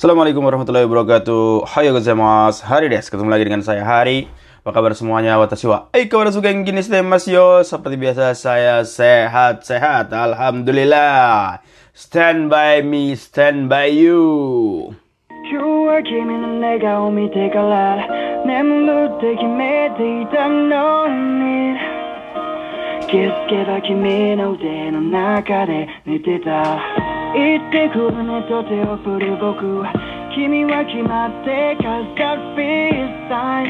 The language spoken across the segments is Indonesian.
Assalamualaikum warahmatullahi wabarakatuh. Hai gozaimasu. Hari des, ketemu lagi dengan saya Hari. Apa kabar semuanya? Watashi wa ai kabar suka yang gini mas yo. Seperti biasa saya sehat-sehat. Alhamdulillah. Stand by me, stand by you. 今日は君の笑顔を見てから眠って決めていたのに気づけば君の腕の中で寝てた 言ってくるねと手を振る僕君は決まって飾るピースタイ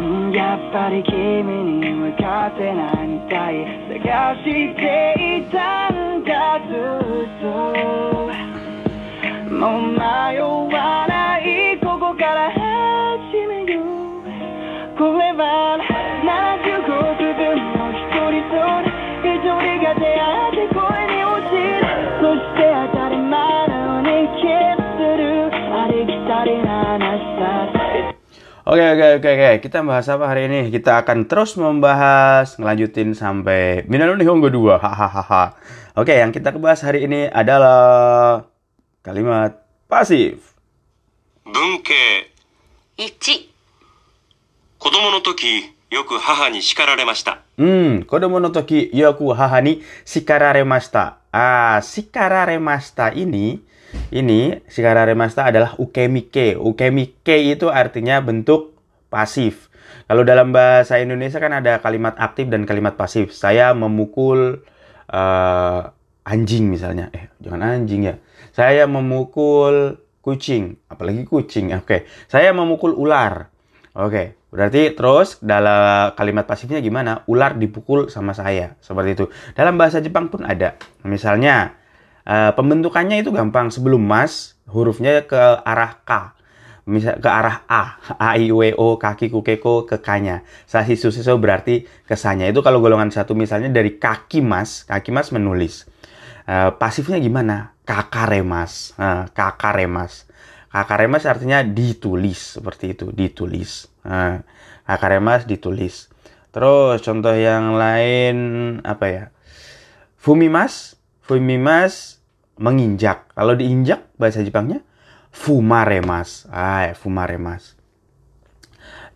ムやっぱり君に分かってないみたい。探していたんだずっと。もう迷わないここから始めよう。これは Oke oke oke oke kita bahas apa hari ini? Kita akan terus membahas ngelanjutin sampai Minano Nihongo 2. Hahaha. Oke, yang kita bahas hari ini adalah Kalimat pasif. 文系1子供の時よく母に叱られました Hmm, kodomo no toki yoku haha ni shikararemashita. Ah, shikararemashita ini ini shikararemashita adalah ukemike. Ukemike itu artinya bentuk pasif. Kalau dalam bahasa Indonesia kan ada kalimat aktif dan kalimat pasif. Saya memukul eh, anjing misalnya. Eh, jangan anjing ya. Saya memukul kucing, apalagi kucing. Oke, saya memukul ular. Oke, berarti terus dalam kalimat pasifnya gimana? Ular dipukul sama saya, seperti itu. Dalam bahasa Jepang pun ada. Misalnya, eh, pembentukannya itu gampang. Sebelum mas, hurufnya ke arah K. Misal ke arah A, A, I, W, O, kaki, kukeko, ke K-nya. Sashi, suseso berarti kesanya. Itu kalau golongan satu misalnya dari kaki mas, kaki mas menulis. Eh, pasifnya gimana? Kakaremas. Uh, kakaremas. Kakaremas artinya ditulis seperti itu, ditulis. Uh, kakaremas ditulis. Terus contoh yang lain apa ya? Fumimas, fumimas menginjak. Kalau diinjak bahasa Jepangnya fumaremas. Ah, fumaremas.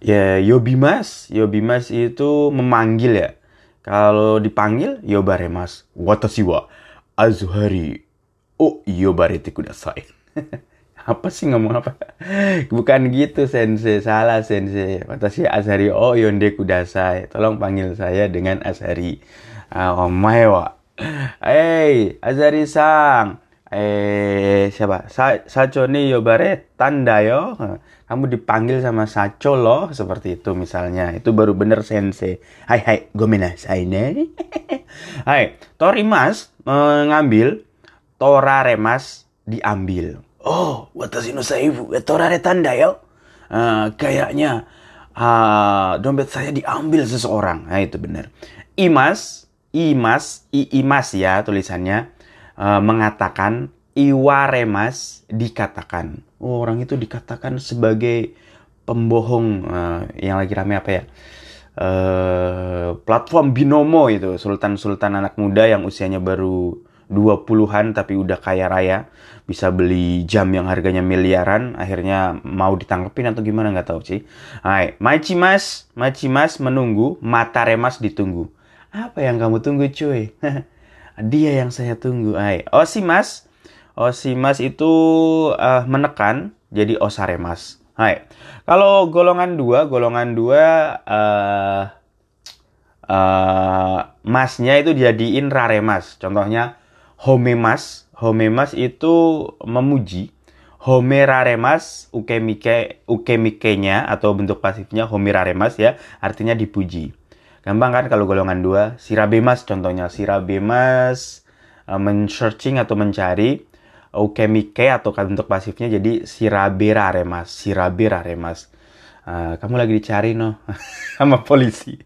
Ya, yobimas, yobimas itu memanggil ya. Kalau dipanggil yobaremas. Watashi wa Azuhari Oh, yobarete kudasai. apa sih ngomong apa? Bukan gitu sensei, salah sensei. Watashi Azhari oh yonde kudasai. Tolong panggil saya dengan Azhari. Ah, omae wa. Hey, Azhari sang. Eh, siapa? Sa Sacho ni yobare tanda yo. Kamu dipanggil sama Sacho loh, seperti itu misalnya. Itu baru bener sensei. Hai hai, gomenasai ne. hai, Torimas mengambil toraremas diambil. Oh, watashi no saibu, torare tanda yo. Uh, kayaknya uh, dompet saya diambil seseorang. Nah, itu benar. Imas, imas, i imas ya tulisannya uh, mengatakan iwaremas dikatakan. Oh, orang itu dikatakan sebagai pembohong uh, yang lagi rame apa ya? Uh, platform binomo itu sultan-sultan anak muda yang usianya baru 20-an tapi udah kaya raya bisa beli jam yang harganya miliaran akhirnya mau ditangkepin atau gimana nggak tahu sih Hai, Machimas Machimas menunggu mata remas ditunggu apa yang kamu tunggu cuy dia yang saya tunggu Hai, Osimas Osimas itu uh, menekan jadi osaremas Hai. Kalau golongan dua, golongan dua uh, uh, masnya itu dijadiin raremas. Contohnya homemas. Homemas itu memuji. Homeraremas ukemike ukemikenya atau bentuk pasifnya homeraremas ya, artinya dipuji. Gampang kan kalau golongan dua. Sirabemas contohnya. Sirabemas uh, men-searching atau mencari ukemike atau bentuk pasifnya jadi siraberaremas. Siraberaremas. Uh, kamu lagi dicari no sama polisi.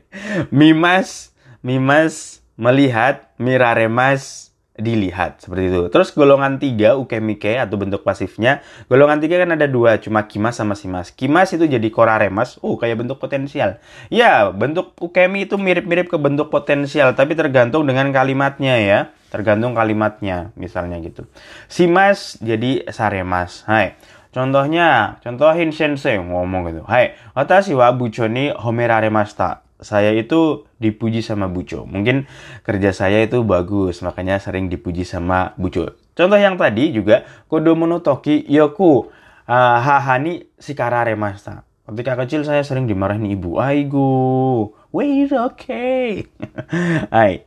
Mimas, Mimas melihat, Miraremas dilihat seperti itu. Terus golongan tiga ukemike atau bentuk pasifnya. Golongan tiga kan ada dua, cuma kimas sama simas. Kimas itu jadi koraremas. Oh, kayak bentuk potensial. Ya, bentuk ukemi itu mirip-mirip ke bentuk potensial, tapi tergantung dengan kalimatnya ya. tergantung kalimatnya misalnya gitu. Simas jadi saremas. Hai. Contohnya, contohin sensei ngomong gitu. Hai, watashi wa bucho ni homeraremashita Saya itu dipuji sama Buco. Mungkin kerja saya itu bagus, makanya sering dipuji sama Buco. Contoh yang tadi juga kodomo no toki yoku uh, hahani shikararemashita. Ketika kecil saya sering dimarahin ibu. Aigo, wait okay. Hai.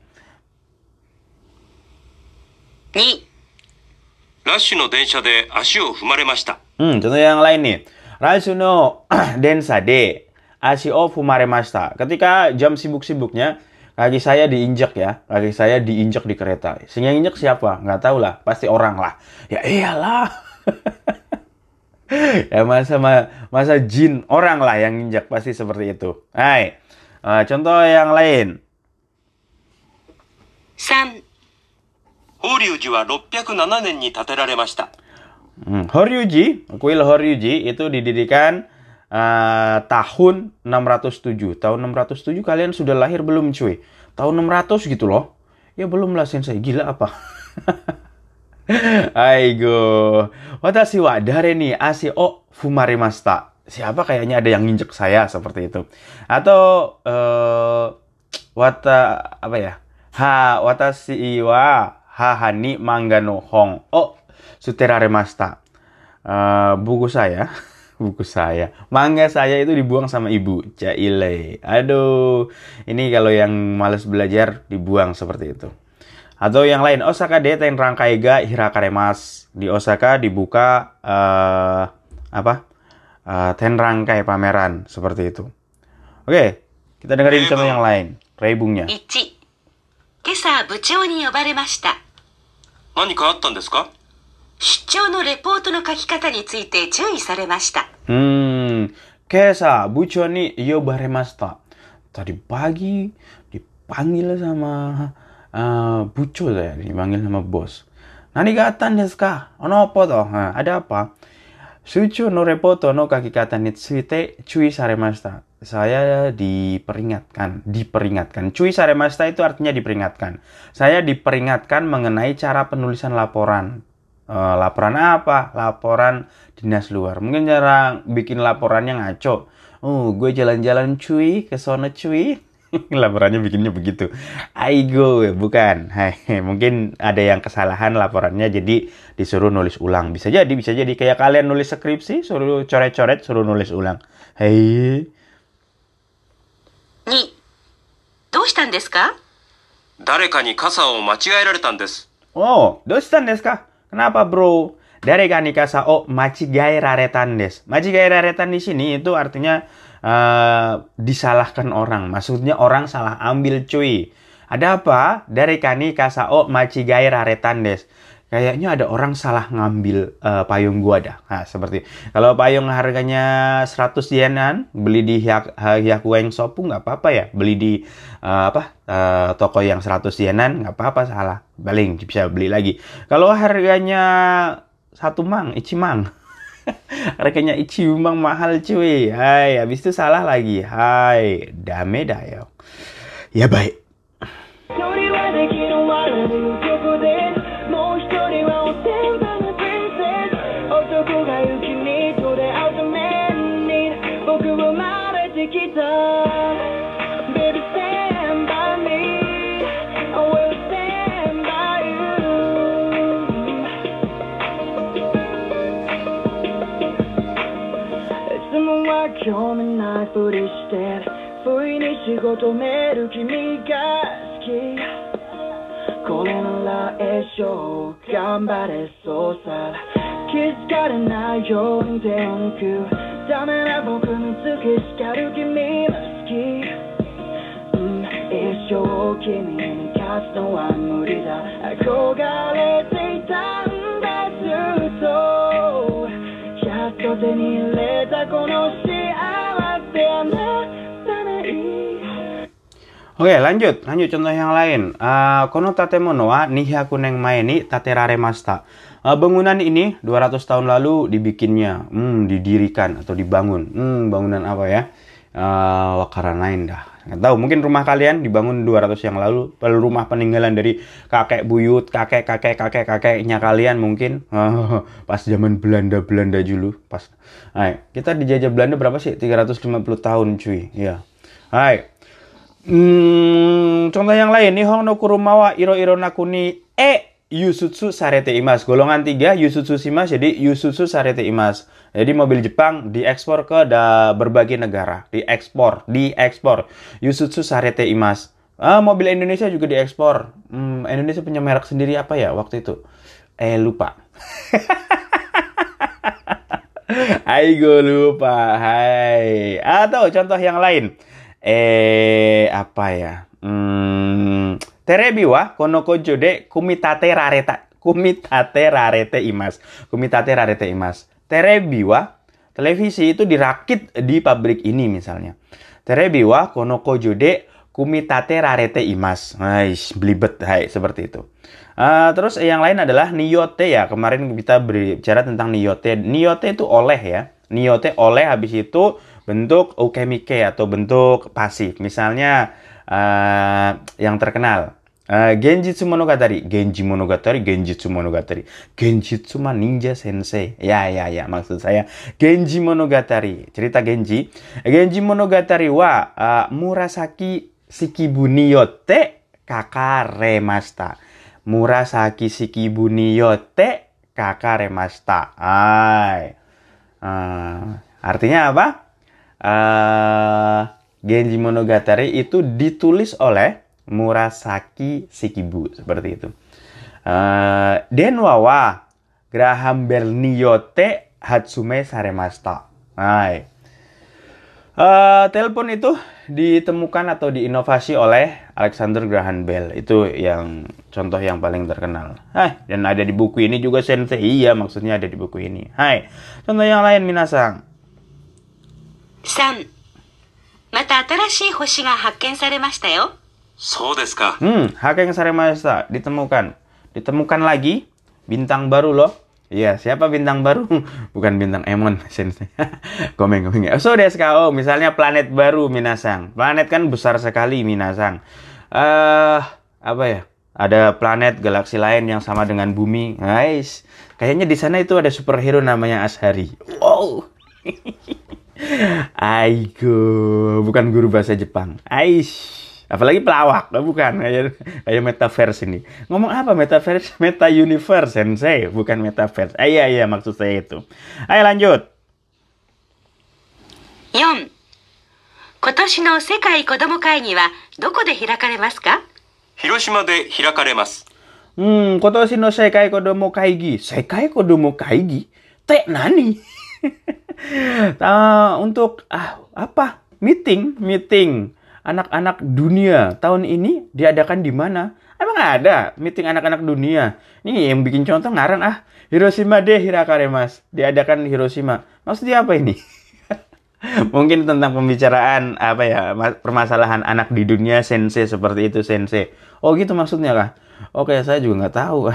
2ラッシュの電車で足を踏まれました。 Hmm, contoh yang lain nih. Rasu no densa de asi o fumaremashita. Ketika jam sibuk-sibuknya, kaki saya diinjak ya. Kaki saya diinjak di kereta. Sing yang injak siapa? Nggak tahu lah. Pasti orang lah. Ya iyalah. ya masa ma- masa jin orang lah yang injak pasti seperti itu. Hai. Eh, contoh yang lain. 3法隆寺は607年に建てられました。 Hmm, Horyuji, kuil Horyuji itu didirikan eh, tahun 607. Tahun 607 kalian sudah lahir belum cuy? Tahun 600 gitu loh. Ya belum lah sensei, gila apa? Aigo. Watashi wa dare ni asi o fumarimashita. Siapa kayaknya ada yang nginjek saya seperti itu. Atau eh wata apa ya? Ha watashi wa hahani mangano hong. Oh, suteraremashita. Eh buku saya, buku saya. Mangga saya itu dibuang sama ibu, Caile. Aduh, ini kalau yang males belajar dibuang seperti itu. Atau yang lain, Osaka de ten rangkaiga Hirakaremas. Di Osaka dibuka uh, apa? Uh, ten rangkai pameran seperti itu. Oke, kita dengerin sama yang lain. Reibungnya. Ichi. Kesa buchou ni yobaremashita. Nani ka desu ka? 出張のレポートの書き方について注意されました Hmm, Kesa, Bucho ni yobaremashita. Tadi pagi dipanggil sama uh, Bucho saya, dipanggil sama bos. Nani gatan desu ka? Ono apa toh? Nah, ada apa? Sucho no repoto no kakikata ni tsuite cui saremashita. Saya diperingatkan, diperingatkan. Cui saremashita itu artinya diperingatkan. Saya diperingatkan mengenai cara penulisan laporan. Eh, laporan apa? Laporan dinas luar. Mungkin cara bikin laporannya ngaco. Oh, gue jalan-jalan cuy, ke sono cuy. Laporannya bikinnya begitu. Aigo, bukan. Hai, mungkin ada yang kesalahan laporannya jadi disuruh nulis ulang. Bisa jadi, bisa jadi kayak kalian nulis skripsi, suruh coret-coret, suruh nulis ulang. Hei. 2どうしたんですか誰かに傘を間違えられたんです。 Oh, dostan desu ka? Kenapa, Bro? Dari kanikasa o machigai raretan des. Machigai raretan di sini itu artinya eh, disalahkan orang. Maksudnya orang salah ambil cuy. Ada apa? Dari kanikasa o machigai raretan des. Kayaknya ada orang salah ngambil eh, payung gua dah. Nah, seperti kalau payung harganya 100 yenan, beli di Hyak- Hyakueng Sopu nggak apa-apa ya. Beli di eh, apa eh, toko yang 100 yenan nggak apa-apa salah. Paling bisa beli lagi. Kalau harganya satu mang, ichimang. harganya ichimang mahal cuy. Hai, habis itu salah lagi. Hai, dame dah ya. Ya baik. 意に仕事める君が好き。これなら一生頑張れそうさ。気づかれないように手を抜くダメな僕につけ叱る君も好き、うん、一生君に勝つのは無理だ。憧れていたんだずっと。やっと手に入れたこの幸せあなたない。Oke, lanjut. Lanjut contoh yang lain. Ah, kono tatemono wa nihyaku neng mae ni tateraremashita. Ah, bangunan ini 200 tahun lalu dibikinnya, hmm, didirikan atau dibangun. Hmm, bangunan apa ya? Ah, wakaranain dah. nggak tahu mungkin rumah kalian dibangun 200 yang lalu rumah peninggalan dari kakek buyut kakek kakek kakek kakeknya kalian mungkin pas zaman Belanda Belanda dulu pas Hai, kita dijajah Belanda berapa sih 350 tahun cuy ya Hai hmm, contoh yang lain nih no kurumawa iro iro nakuni e Yusutsu Sarete Imas. Golongan 3 Yusutsu Shimas jadi Yusutsu Sarete Imas. Jadi mobil Jepang diekspor ke da berbagai negara, diekspor, diekspor. Yusutsu Sarete Imas. Ah, mobil Indonesia juga diekspor. Hmm, Indonesia punya merek sendiri apa ya waktu itu? Eh lupa. Aigo lupa. Hai. Atau contoh yang lain. Eh apa ya? Hmm, Terebi wa kono kojo de kumitate rareta kumitate rarete imas. Kumitate rarete imas. Terebi wa televisi itu dirakit di pabrik ini misalnya. Terebi wa kono kojo de kumitate rarete imas. Ais, belibet, hai, seperti itu. Uh, terus yang lain adalah niyote ya. Kemarin kita berbicara tentang niyote. Niyote itu oleh ya. Niyote oleh habis itu bentuk ukemike atau bentuk pasif. Misalnya uh, yang terkenal Uh, Genjitsu Monogatari, Genji Monogatari, Genjitsu Monogatari. Genjitsu mah ninja sensei. Ya, ya, ya, maksud saya Genji Monogatari. Cerita Genji. Genji Monogatari wa uh, Murasaki Shikibu Niyote kakaremashita. Murasaki Shikibu Niyote kakaremashita. Hai. Uh, artinya apa? Uh, Genji Monogatari itu ditulis oleh Murasaki Shikibu seperti itu. Uh, Denwa wa Graham Bell Niyote Hatsume Saremasta. Hai. Uh, telepon itu ditemukan atau diinovasi oleh Alexander Graham Bell. Itu yang contoh yang paling terkenal. Hai, dan ada di buku ini juga sensei. Iya, maksudnya ada di buku ini. Hai. Contoh yang lain minasang. 3また新しい星が発見されましたよそうですか。 Hmm, Hakeng Saremasta ditemukan. Ditemukan lagi bintang baru loh. Iya, siapa bintang baru? Bukan bintang Emon, sensei. Komeng, komeng. So desu ka? Oh, misalnya planet baru Minasang. Planet kan besar sekali Minasang. Eh, apa ya? Ada planet galaksi lain yang sama dengan bumi. Guys, kayaknya di sana itu ada superhero namanya Ashari. Wow. Aigo, bukan guru bahasa Jepang. Aish. Apalagi pelawak, oh, bukan kayak kayak metaverse ini. Ngomong apa metaverse? Meta universe sensei, bukan metaverse. Ah, iya iya maksud saya itu. Ayo lanjut. 4今年の世界子ども会議はどこで開かれますか広島で開かれます。 Hmm, kotoshi no sekai kodomo kaigi. Sekai kodomo kaigi? Teh nani? Ah, untuk ah apa? Meeting, meeting anak-anak dunia tahun ini diadakan di mana? Emang ada meeting anak-anak dunia? Nih yang bikin contoh ngarang ah Hiroshima deh Hirakare mas diadakan di Hiroshima. Maksudnya apa ini? Mungkin tentang pembicaraan apa ya ma- permasalahan anak di dunia sensei seperti itu sensei. Oh gitu maksudnya kah? Oke saya juga nggak tahu.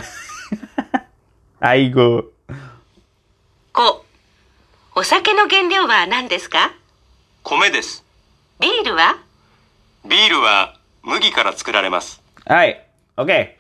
Aigo. 5お酒の原料は何ですか米です。ビールはビールは麦から作られます。 Hai, oke.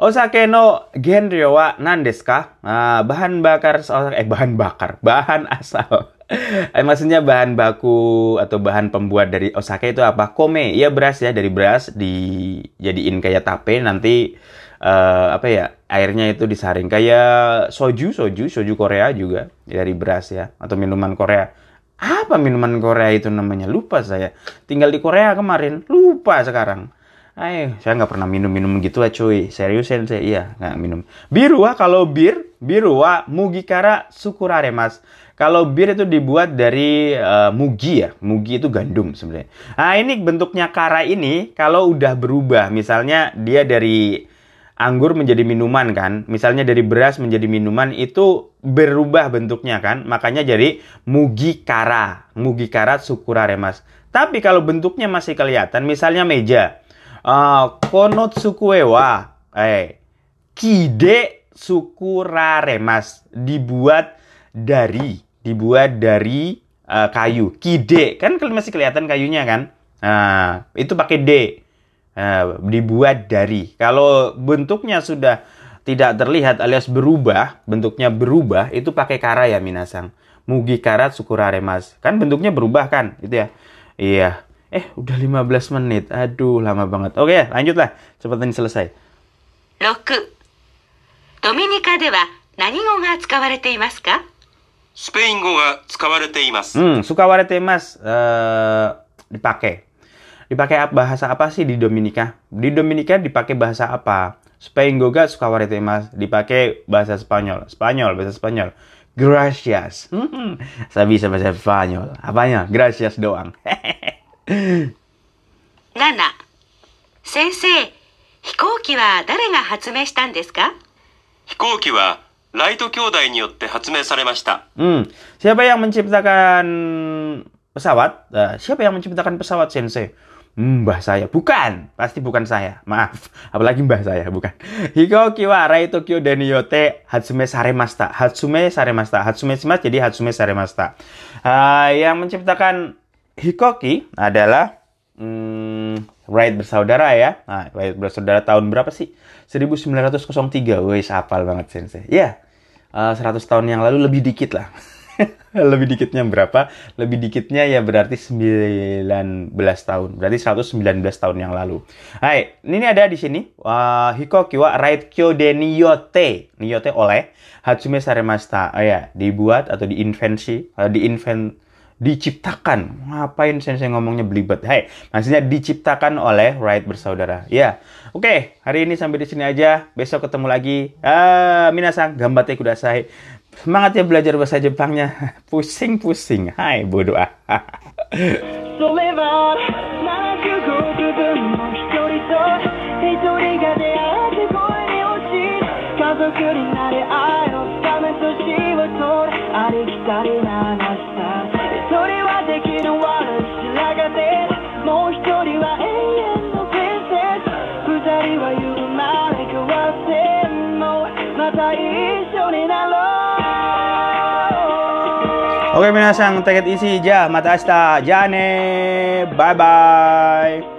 Osake no genryo wa nan desu ka? Ah, bahan bakar osake, eh bahan bakar, bahan asal. eh, maksudnya bahan baku atau bahan pembuat dari osake itu apa? Kome, ya beras ya dari beras dijadiin kayak tape nanti eh, apa ya airnya itu disaring kayak soju, soju, soju Korea juga dari beras ya atau minuman Korea. Apa minuman Korea itu namanya? Lupa saya. Tinggal di Korea kemarin, lupa sekarang. Ayo, saya nggak pernah minum-minum gitu lah cuy. Serius sensei, iya nggak minum. Birua kalau bir, birua mugikara sukurare mas. Kalau bir itu dibuat dari eh, mugi ya, mugi itu gandum sebenarnya. Nah ini bentuknya kara ini kalau udah berubah, misalnya dia dari anggur menjadi minuman kan, misalnya dari beras menjadi minuman itu berubah bentuknya kan, makanya jadi mugi kara, mugi kara sukurare mas. Tapi kalau bentuknya masih kelihatan, misalnya meja, Ah, konotsukue wa eh kide sukurare mas. Dibuat dari dibuat dari eh, kayu. Kide. Kan masih kelihatan kayunya kan? Nah, itu pakai D. Nah, dibuat dari. Kalau bentuknya sudah tidak terlihat alias berubah, bentuknya berubah, itu pakai kara ya minasang. Mugi karat sukurare mas. Kan bentuknya berubah kan, itu ya. Iya. Eh, udah 15 menit. Aduh, lama banget. Oke, lanjutlah. Cepat ini selesai. 6ドミニカでは何語が使われていますかスペイン語が使われています。 Hmm, sukawarete mas eh dipakai. Dipakai ap- bahasa apa sih di Dominika? Di Dominika dipakai bahasa apa? Spain goga sukawarete mas dipakai bahasa Spanyol. Spanyol, bahasa Spanyol. Gracias. Hmm, saya bisa bahasa Spanyol. Apanya? Gracias doang. 7先生飛行機は誰が発明したんですか飛行機はライト兄弟によって発明されました。 Hmm, siapa yang menciptakan pesawat? Eh, siapa yang menciptakan pesawat sensei? Hmm, mbah saya. Bukan. Pasti bukan saya. Maaf. Apalagi mbah saya. Bukan. Hiko kiwa rai Tokyo deniyote Hatsume Saremasta. Hatsume Saremasta. Hatsume shimasu jadi Hatsume Saremasta. Ah, yang menciptakan Hikoki adalah hmm, Wright bersaudara ya. Nah, Wright bersaudara tahun berapa sih? 1903. Wih, hafal banget sensei. Ya. eh, 100 tahun yang lalu lebih dikit lah. lebih dikitnya berapa? Lebih dikitnya ya berarti 19 tahun. Berarti 119 tahun yang lalu. Hai, ini ada di sini. Uh, Hikoki wa Raitkyo de Niyote. Niyote oleh Hatsume Saremasta. Oh ya, dibuat atau diinvensi, uh, diinven diciptakan. Ngapain sensei ngomongnya belibet? Hai, maksudnya diciptakan oleh Wright bersaudara. Ya. Oke, hari ini sampai di sini aja. Besok ketemu lagi. Ah, minasang gambate kudasai. Semangat ya belajar bahasa Jepangnya. Pusing-pusing. Hai, bodoh ah. Oke, minasang, take it easy. Ja, mata asta. Jane. Bye-bye.